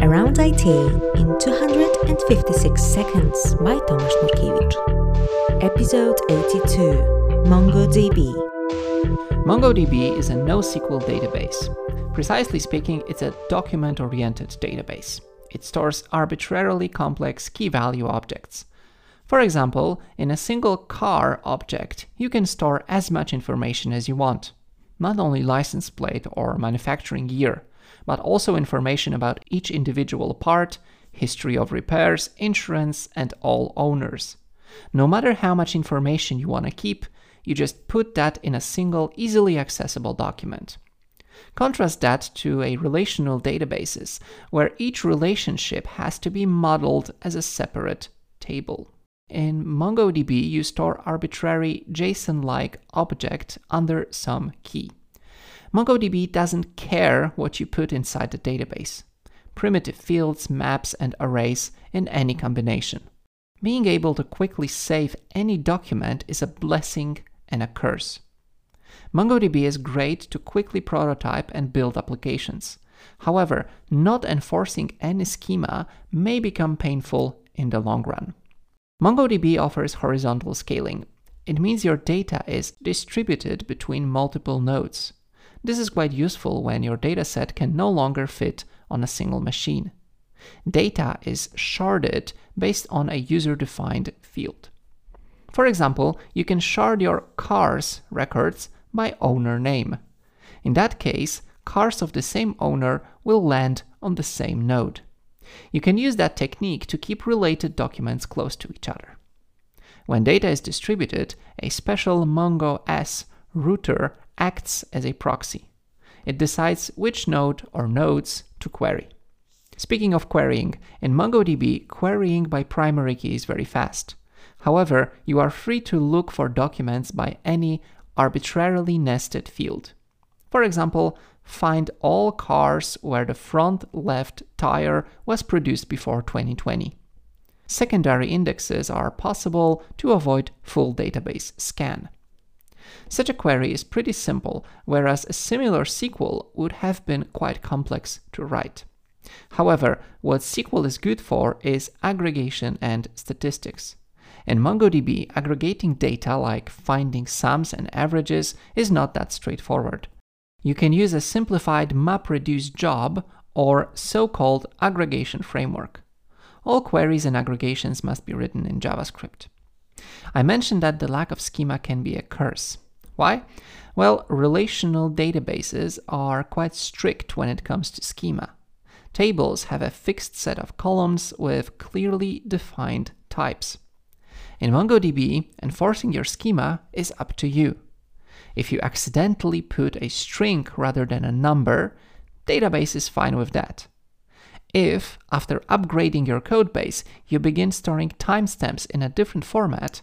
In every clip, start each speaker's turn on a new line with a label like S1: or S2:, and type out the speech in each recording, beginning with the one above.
S1: Around IT in 256 Seconds by Tomasz Nurkiewicz. Episode 82 MongoDB.
S2: MongoDB is a NoSQL database. Precisely speaking, it's a document oriented database. It stores arbitrarily complex key value objects. For example, in a single car object, you can store as much information as you want. Not only license plate or manufacturing year, but also information about each individual part, history of repairs, insurance, and all owners. No matter how much information you want to keep, you just put that in a single, easily accessible document. Contrast that to a relational databases, where each relationship has to be modeled as a separate table. In MongoDB, you store arbitrary JSON like object under some key. MongoDB doesn't care what you put inside the database. Primitive fields, maps, and arrays in any combination. Being able to quickly save any document is a blessing and a curse. MongoDB is great to quickly prototype and build applications. However, not enforcing any schema may become painful in the long run. MongoDB offers horizontal scaling. It means your data is distributed between multiple nodes. This is quite useful when your dataset can no longer fit on a single machine. Data is sharded based on a user-defined field. For example, you can shard your cars records by owner name. In that case, cars of the same owner will land on the same node. You can use that technique to keep related documents close to each other. When data is distributed, a special Mongo S router acts as a proxy. It decides which node or nodes to query. Speaking of querying, in MongoDB, querying by primary key is very fast. However, you are free to look for documents by any arbitrarily nested field. For example, find all cars where the front left tire was produced before 2020. Secondary indexes are possible to avoid full database scan. Such a query is pretty simple, whereas a similar SQL would have been quite complex to write. However, what SQL is good for is aggregation and statistics. In MongoDB, aggregating data like finding sums and averages is not that straightforward. You can use a simplified MapReduce job or so-called aggregation framework. All queries and aggregations must be written in JavaScript. I mentioned that the lack of schema can be a curse. Why? Well, relational databases are quite strict when it comes to schema. Tables have a fixed set of columns with clearly defined types. In MongoDB, enforcing your schema is up to you. If you accidentally put a string rather than a number, database is fine with that. If, after upgrading your codebase, you begin storing timestamps in a different format,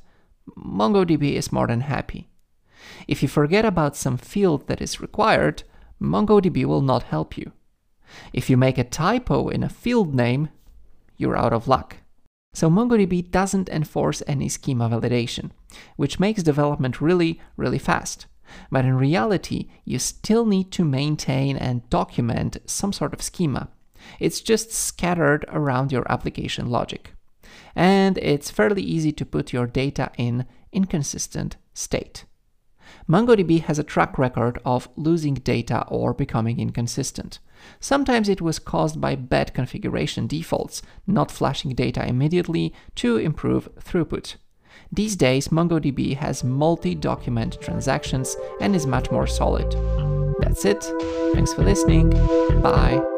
S2: MongoDB is more than happy. If you forget about some field that is required, MongoDB will not help you. If you make a typo in a field name, you're out of luck. So MongoDB doesn't enforce any schema validation, which makes development really, really fast. But in reality, you still need to maintain and document some sort of schema. It's just scattered around your application logic. And it's fairly easy to put your data in inconsistent state. MongoDB has a track record of losing data or becoming inconsistent. Sometimes it was caused by bad configuration defaults, not flashing data immediately to improve throughput. These days, MongoDB has multi-document transactions and is much more solid. That's it. Thanks for listening. Bye.